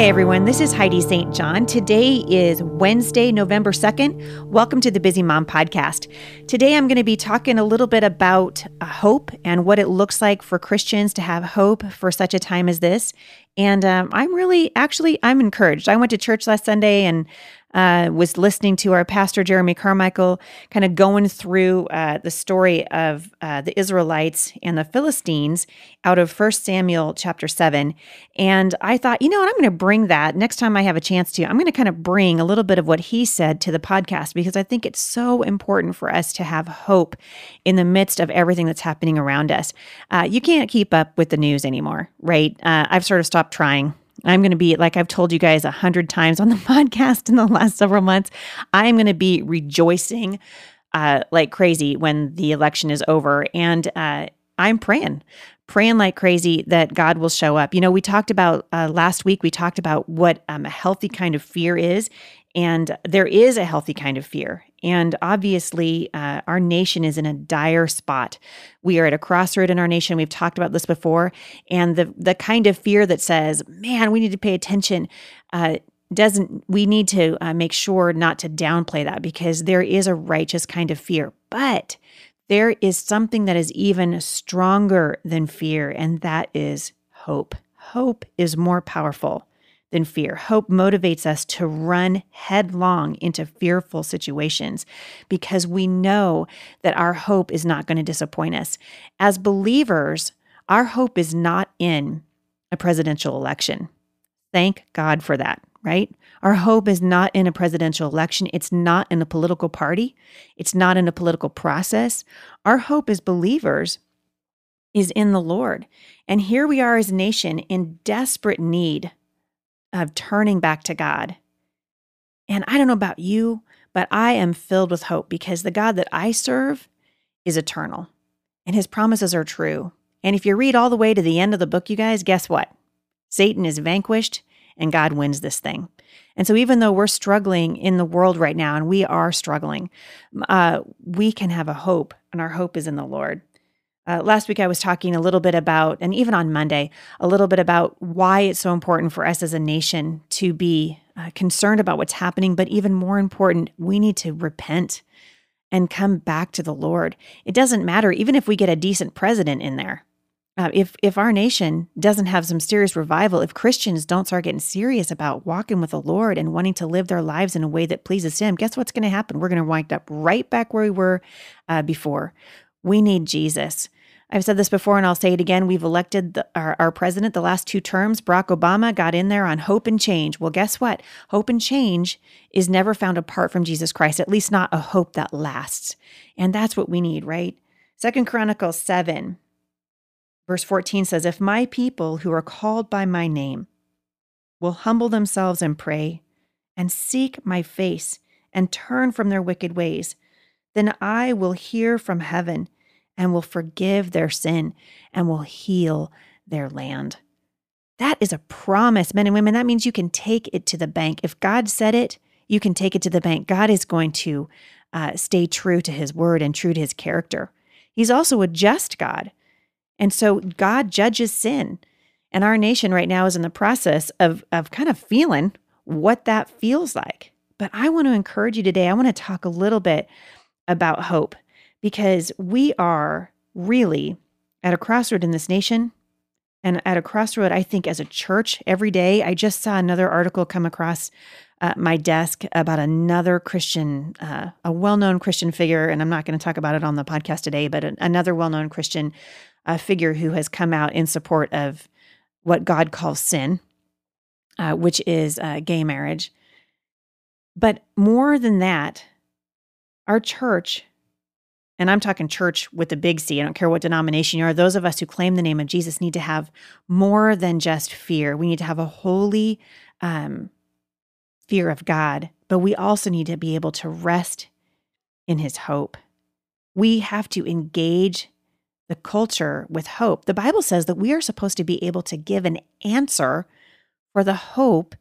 Hey everyone, this is Heidi St. John. Today is Wednesday, November 2nd. Welcome to the Busy Mom Podcast. Today I'm going to be talking a little bit about uh, hope and what it looks like for Christians to have hope for such a time as this. And um, I'm really, actually, I'm encouraged. I went to church last Sunday and uh, was listening to our pastor Jeremy Carmichael kind of going through uh, the story of uh, the Israelites and the Philistines out of First Samuel chapter 7. And I thought, you know what, I'm going to bring that next time I have a chance to. I'm going to kind of bring a little bit of what he said to the podcast because I think it's so important for us to have hope in the midst of everything that's happening around us. Uh, you can't keep up with the news anymore, right? Uh, I've sort of stopped trying. I'm going to be, like I've told you guys a hundred times on the podcast in the last several months, I'm going to be rejoicing uh, like crazy when the election is over. And uh, I'm praying, praying like crazy that God will show up. You know, we talked about uh, last week, we talked about what um, a healthy kind of fear is. And there is a healthy kind of fear. And obviously, uh, our nation is in a dire spot. We are at a crossroad in our nation. We've talked about this before. And the, the kind of fear that says, man, we need to pay attention. Uh, doesn't we need to uh, make sure not to downplay that because there is a righteous kind of fear but there is something that is even stronger than fear and that is hope hope is more powerful than fear. Hope motivates us to run headlong into fearful situations because we know that our hope is not going to disappoint us. As believers, our hope is not in a presidential election. Thank God for that, right? Our hope is not in a presidential election. It's not in a political party. It's not in a political process. Our hope as believers is in the Lord. And here we are as a nation in desperate need of turning back to God. And I don't know about you, but I am filled with hope because the God that I serve is eternal and his promises are true. And if you read all the way to the end of the book, you guys, guess what? Satan is vanquished and God wins this thing. And so, even though we're struggling in the world right now, and we are struggling, uh, we can have a hope, and our hope is in the Lord. Uh, last week, I was talking a little bit about, and even on Monday, a little bit about why it's so important for us as a nation to be uh, concerned about what's happening. But even more important, we need to repent and come back to the Lord. It doesn't matter, even if we get a decent president in there. Uh, if if our nation doesn't have some serious revival, if Christians don't start getting serious about walking with the Lord and wanting to live their lives in a way that pleases Him, guess what's going to happen? We're going to wind up right back where we were uh, before. We need Jesus. I've said this before and I'll say it again. We've elected the, our, our president the last two terms. Barack Obama got in there on hope and change. Well, guess what? Hope and change is never found apart from Jesus Christ, at least not a hope that lasts. And that's what we need, right? Second Chronicles 7, verse 14 says, If my people who are called by my name will humble themselves and pray and seek my face and turn from their wicked ways, then I will hear from heaven and will forgive their sin and will heal their land. That is a promise, men and women. That means you can take it to the bank. If God said it, you can take it to the bank. God is going to uh, stay true to his word and true to his character. He's also a just God. And so God judges sin. And our nation right now is in the process of, of kind of feeling what that feels like. But I want to encourage you today. I want to talk a little bit about hope because we are really at a crossroad in this nation and at a crossroad, I think, as a church every day. I just saw another article come across uh, my desk about another Christian, uh, a well known Christian figure, and I'm not going to talk about it on the podcast today, but another well known Christian uh, figure who has come out in support of what God calls sin uh, which is uh, gay marriage. But more than that, our church, and I'm talking church with the big C, I don't care what denomination you are, those of us who claim the name of Jesus need to have more than just fear. We need to have a holy um, fear of God, but we also need to be able to rest in his hope. We have to engage the culture with hope. The Bible says that we are supposed to be able to give an answer for the hope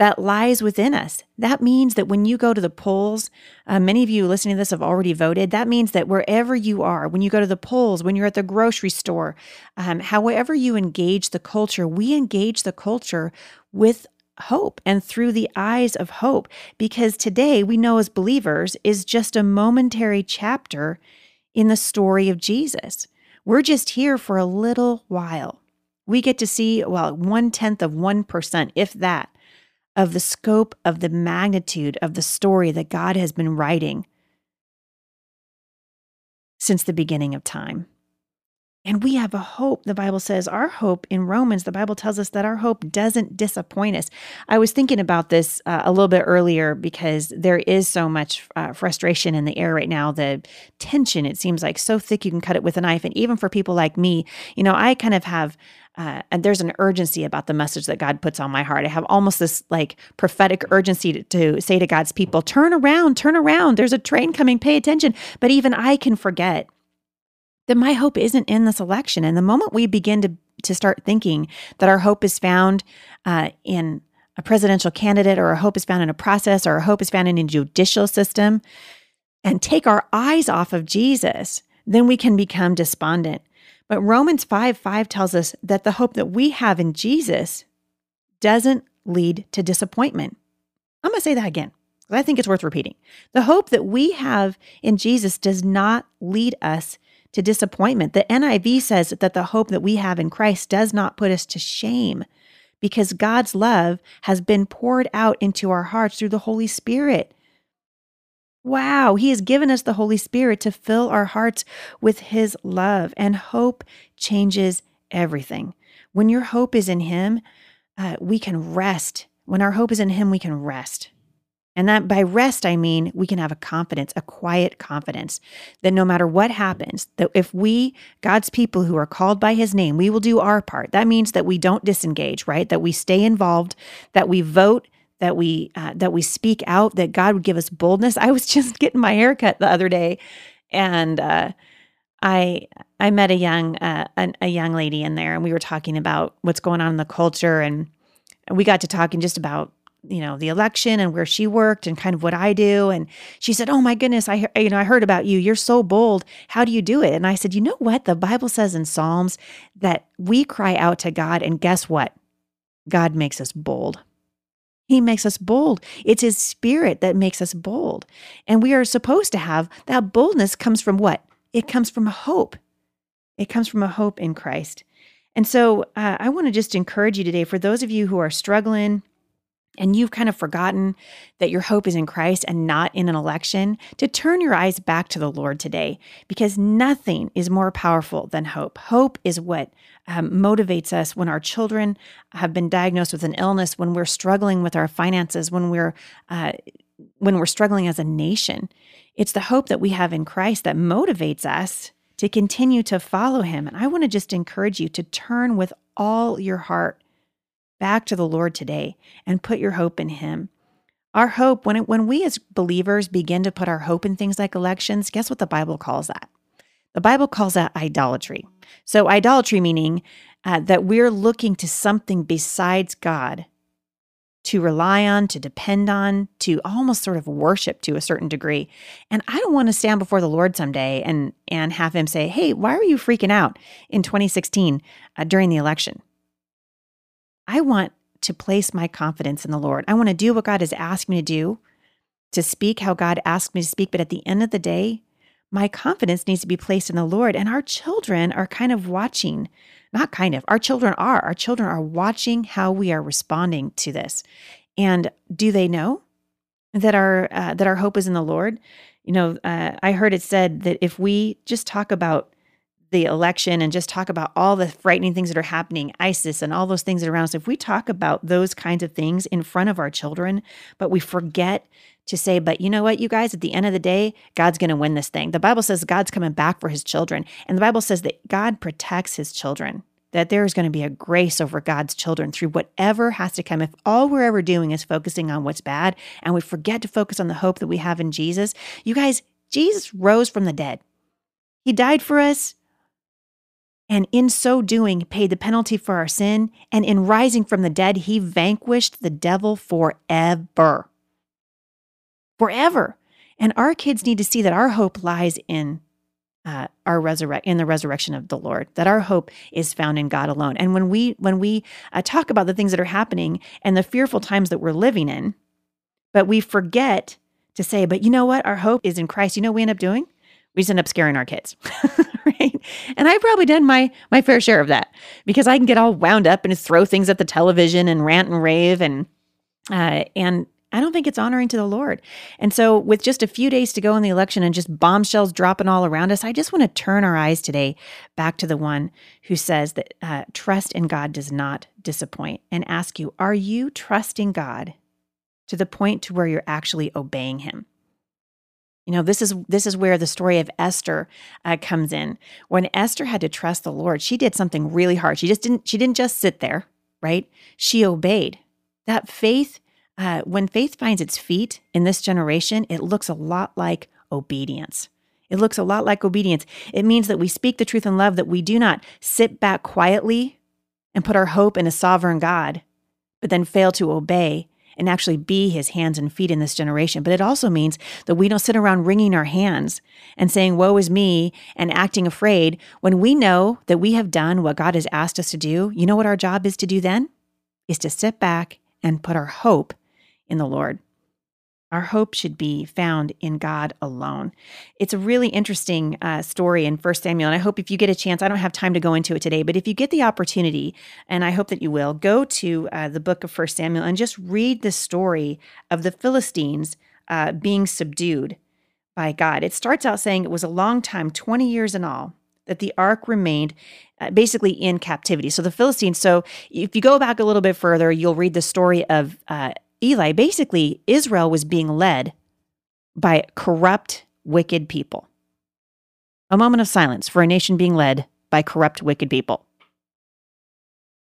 that lies within us. That means that when you go to the polls, uh, many of you listening to this have already voted. That means that wherever you are, when you go to the polls, when you're at the grocery store, um, however you engage the culture, we engage the culture with hope and through the eyes of hope. Because today we know as believers is just a momentary chapter in the story of Jesus. We're just here for a little while. We get to see, well, one tenth of 1%, if that, of the scope of the magnitude of the story that God has been writing since the beginning of time. And we have a hope. The Bible says our hope in Romans, the Bible tells us that our hope doesn't disappoint us. I was thinking about this uh, a little bit earlier because there is so much uh, frustration in the air right now. The tension, it seems like so thick you can cut it with a knife. And even for people like me, you know, I kind of have uh, and there's an urgency about the message that God puts on my heart. I have almost this like prophetic urgency to, to, say to God's people, turn around, turn around. There's a train coming, pay attention. But even I can forget that my hope isn't in this election. And the moment we begin to, to start thinking that our hope is found uh, in a presidential candidate or our hope is found in a process or our hope is found in a judicial system and take our eyes off of Jesus, then we can become despondent. But Romans 5 5 tells us that the hope that we have in Jesus doesn't lead to disappointment. I'm going to say that again. I think it's worth repeating. The hope that we have in Jesus does not lead us to disappointment. The NIV says that the hope that we have in Christ does not put us to shame because God's love has been poured out into our hearts through the Holy Spirit. Wow, He has given us the Holy Spirit to fill our hearts with His love, and hope changes everything. When your hope is in Him, uh, we can rest. When our hope is in Him, we can rest. And that by rest, I mean we can have a confidence, a quiet confidence that no matter what happens, that if we, God's people who are called by his name, we will do our part. That means that we don't disengage, right? That we stay involved, that we vote, that we uh, that we speak out that god would give us boldness. I was just getting my hair cut the other day and uh, i i met a young uh, a, a young lady in there and we were talking about what's going on in the culture and we got to talking just about you know the election and where she worked and kind of what I do and she said oh my goodness I you know I heard about you. You're so bold. How do you do it? And I said you know what? The bible says in psalms that we cry out to God and guess what? God makes us bold he makes us bold. It's His Spirit that makes us bold. And we are supposed to have that boldness comes from what? It comes from a hope. It comes from a hope in Christ. And so uh, I want to just encourage you today for those of you who are struggling, and you've kind of forgotten that your hope is in Christ and not in an election, to turn your eyes back to the Lord today because nothing is more powerful than hope. Hope is what um, motivates us when our children have been diagnosed with an illness, when we're struggling with our finances, when we're uh, when we're struggling as a nation. It's the hope that we have in Christ that motivates us to continue to follow Him. And I want to just encourage you to turn with all your heart back to the Lord today and put your hope in Him. Our hope, when, it, when we as believers begin to put our hope in things like elections, guess what the Bible calls that? The Bible calls that idolatry. So, idolatry meaning uh, that we're looking to something besides God to rely on, to depend on, to almost sort of worship to a certain degree. And I don't want to stand before the Lord someday and and have him say, "Hey, why are you freaking out in 2016 uh, during the election?" I want to place my confidence in the Lord. I want to do what God has asked me to do, to speak how God asked me to speak. But at the end of the day, my confidence needs to be placed in the Lord. And our children are kind of watching, not kind of, our children are. Our children are watching how we are responding to this. And do they know that our uh, that our hope is in the Lord? You know, uh, I heard it said that if we just talk about the election and just talk about all the frightening things that are happening, ISIS and all those things that are around us, if we talk about those kinds of things in front of our children, but we forget to say, but you know what, you guys, at the end of the day, God's going to win this thing. The Bible says God's coming back for his children. And the Bible says that God protects his children, that there is going to be a grace over God's children through whatever has to come. If all we're ever doing is focusing on what's bad and we forget to focus on the hope that we have in Jesus, you guys, Jesus rose from the dead. He died for us and in so doing paid the penalty for our sin. And in rising from the dead, he vanquished the devil forever. Forever. And our kids need to see that our hope lies in uh, our resurrect in the resurrection of the Lord. That our hope is found in God alone. And when we when we uh, talk about the things that are happening and the fearful times that we're living in, but we forget to say, but you know what? Our hope is in Christ. You know, we end up doing we just end up scaring our kids right and i've probably done my my fair share of that because i can get all wound up and throw things at the television and rant and rave and uh, and I don't think it's honoring to the Lord. And so, with just a few days to go in the election and just bombshells dropping all around us, I just want to turn our eyes today back to the one who says that uh, trust in God does not disappoint and ask you, are you trusting God to the point to where you're actually obeying Him? You know, this is this is where the story of Esther uh, comes in. When Esther had to trust the Lord, she did something really hard. She just didn't. She didn't just sit there, right? She obeyed. That faith, uh, when faith finds its feet in this generation, it looks a lot like obedience. It looks a lot like obedience. It means that we speak the truth in love, that we do not sit back quietly and put our hope in a sovereign God, but then fail to obey and actually be his hands and feet in this generation. But it also means that we don't sit around wringing our hands and saying, Woe is me, and acting afraid when we know that we have done what God has asked us to do. You know what our job is to do then? Is to sit back and put our hope in the Lord. Our hope should be found in God alone. It's a really interesting uh, story in First Samuel, and I hope if you get a chance, I don't have time to go into it today, but if you get the opportunity, and I hope that you will, go to uh, the book of First Samuel and just read the story of the Philistines uh, being subdued by God. It starts out saying it was a long time, 20 years in all, that the ark remained uh, basically in captivity. So the Philistines, so if you go back a little bit further, you'll read the story of uh, Eli, basically, Israel was being led by corrupt, wicked people. A moment of silence for a nation being led by corrupt, wicked people.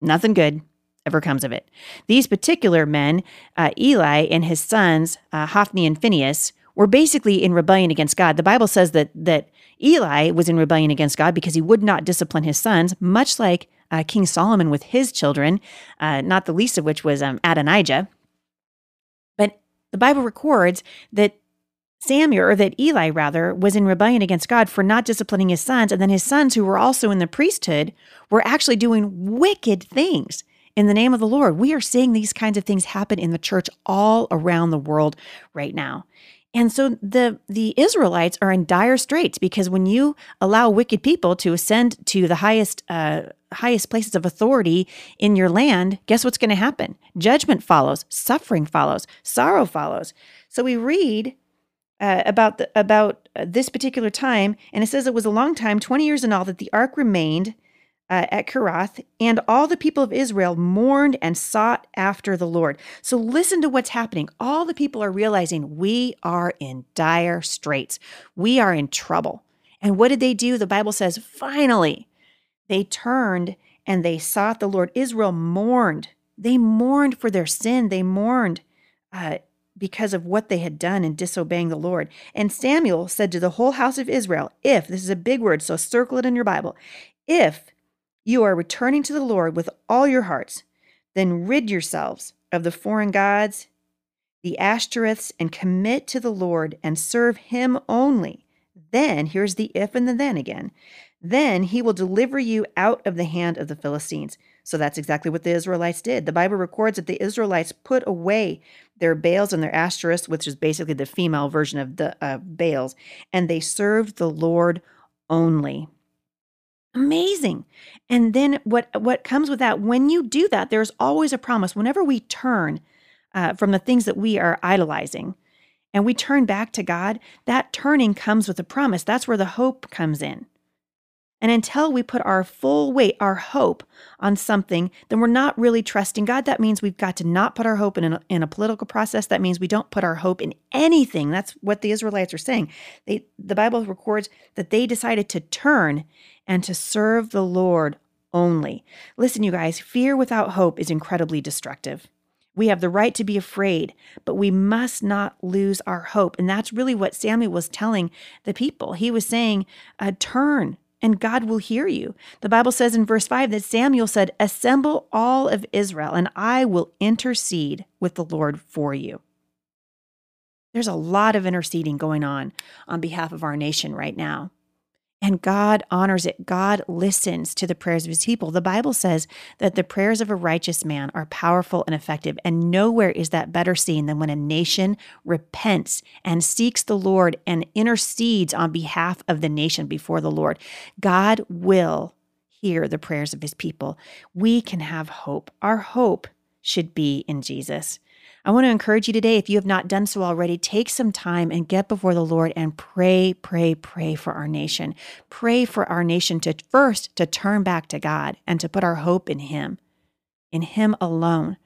Nothing good ever comes of it. These particular men, uh, Eli and his sons, uh, Hophni and Phinehas, were basically in rebellion against God. The Bible says that that Eli was in rebellion against God because he would not discipline his sons, much like uh, King Solomon with his children, uh, not the least of which was um, Adonijah, the Bible records that Samuel, or that Eli rather, was in rebellion against God for not disciplining his sons. And then his sons, who were also in the priesthood, were actually doing wicked things in the name of the Lord. We are seeing these kinds of things happen in the church all around the world right now. And so the the Israelites are in dire straits because when you allow wicked people to ascend to the highest uh, highest places of authority in your land, guess what's going to happen? Judgment follows, suffering follows, sorrow follows. So we read uh, about the, about uh, this particular time, and it says it was a long time, twenty years in all, that the ark remained uh, at Kiriath, and all the people of Israel mourned and sought after the Lord. So listen to what's happening. All the people are realizing we are in dire straits. We are in trouble. And what did they do? The Bible says, finally, they turned and they sought the Lord. Israel mourned. They mourned for their sin. They mourned uh, because of what they had done in disobeying the Lord. And Samuel said to the whole house of Israel, if, this is a big word, so circle it in your Bible, if you are returning to the Lord with all your hearts, then rid yourselves of the foreign gods, the Ashtoreths, and commit to the Lord and serve him only. Then, here's the if and the then again. Then he will deliver you out of the hand of the Philistines. So that's exactly what the Israelites did. The Bible records that the Israelites put away their Baals and their Ashtoreths, which is basically the female version of the uh, Baals, and they served the Lord only. Amazing. And then what what comes with that when you do that there's always a promise whenever we turn uh, from the things that we are idolizing and we turn back to God that turning comes with a promise that's where the hope comes in And until we put our full weight, our hope on something, then we're not really trusting God. That means we've got to not put our hope in a, in a political process. That means we don't put our hope in anything. That's what the Israelites are saying. They, the Bible records that they decided to turn and to serve the Lord only. Listen, you guys, fear without hope is incredibly destructive. We have the right to be afraid, but we must not lose our hope. And that's really what Samuel was telling the people. He was saying, uh, Turn, and God will hear you. The Bible says in verse 5 that Samuel said, Assemble all of Israel, and I will intercede with the Lord for you. There's a lot of interceding going on on behalf of our nation right now. And God honors it. God listens to the prayers of his people. The Bible says that the prayers of a righteous man are powerful and effective. And nowhere is that better seen than when a nation repents and seeks the Lord and intercedes on behalf of the nation before the Lord. God will hear the prayers of his people. We can have hope. Our hope should be in Jesus. I want to encourage you today, if you have not done so already, take some time and get before the Lord and pray, pray, pray for our nation. Pray for our nation to first to turn back to God and to put our hope in Him, in Him alone.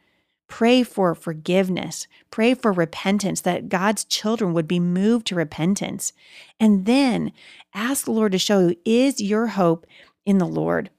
Pray for forgiveness. Pray for repentance, that God's children would be moved to repentance. And then ask the Lord to show you is your hope in the Lord?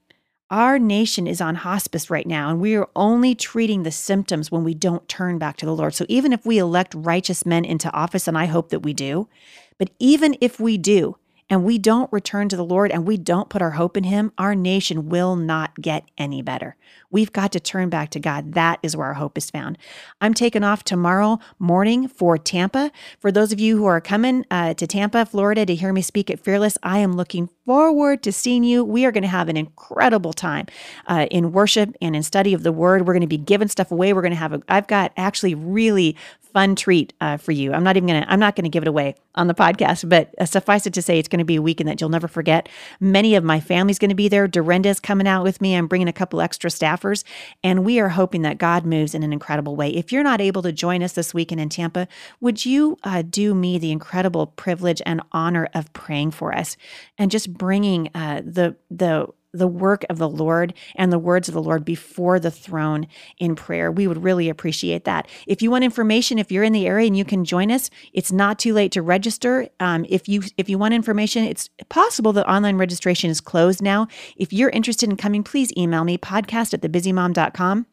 Our nation is on hospice right now, and we are only treating the symptoms when we don't turn back to the Lord. So, even if we elect righteous men into office, and I hope that we do, but even if we do, and we don't return to the Lord and we don't put our hope in Him, our nation will not get any better. We've got to turn back to God. That is where our hope is found. I'm taking off tomorrow morning for Tampa. For those of you who are coming uh, to Tampa, Florida to hear me speak at Fearless, I am looking forward to seeing you. We are going to have an incredible time uh, in worship and in study of the Word. We're going to be giving stuff away. We're going to have a, I've got actually really fun treat uh, for you. I'm not even gonna I'm not gonna give it away on the podcast, but uh, suffice it to say, it's going to be a weekend that you'll never forget. Many of my family's going to be there. Dorinda's coming out with me. I'm bringing a couple extra staffers, and we are hoping that God moves in an incredible way. If you're not able to join us this weekend in Tampa, would you uh, do me the incredible privilege and honor of praying for us and just bringing uh, the the the work of the Lord and the words of the Lord before the throne in prayer. We would really appreciate that. If you want information, if you're in the area and you can join us, it's not too late to register. Um, if you if you want information, it's possible that online registration is closed now. If you're interested in coming, please email me podcast at thebusymom.com.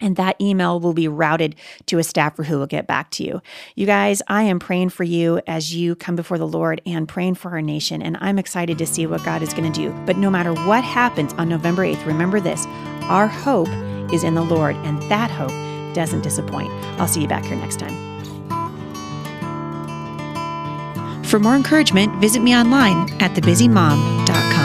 And that email will be routed to a staffer who will get back to you. You guys, I am praying for you as you come before the Lord and praying for our nation. And I'm excited to see what God is going to do. But no matter what happens on November 8th, remember this our hope is in the Lord, and that hope doesn't disappoint. I'll see you back here next time. For more encouragement, visit me online at thebusymom.com.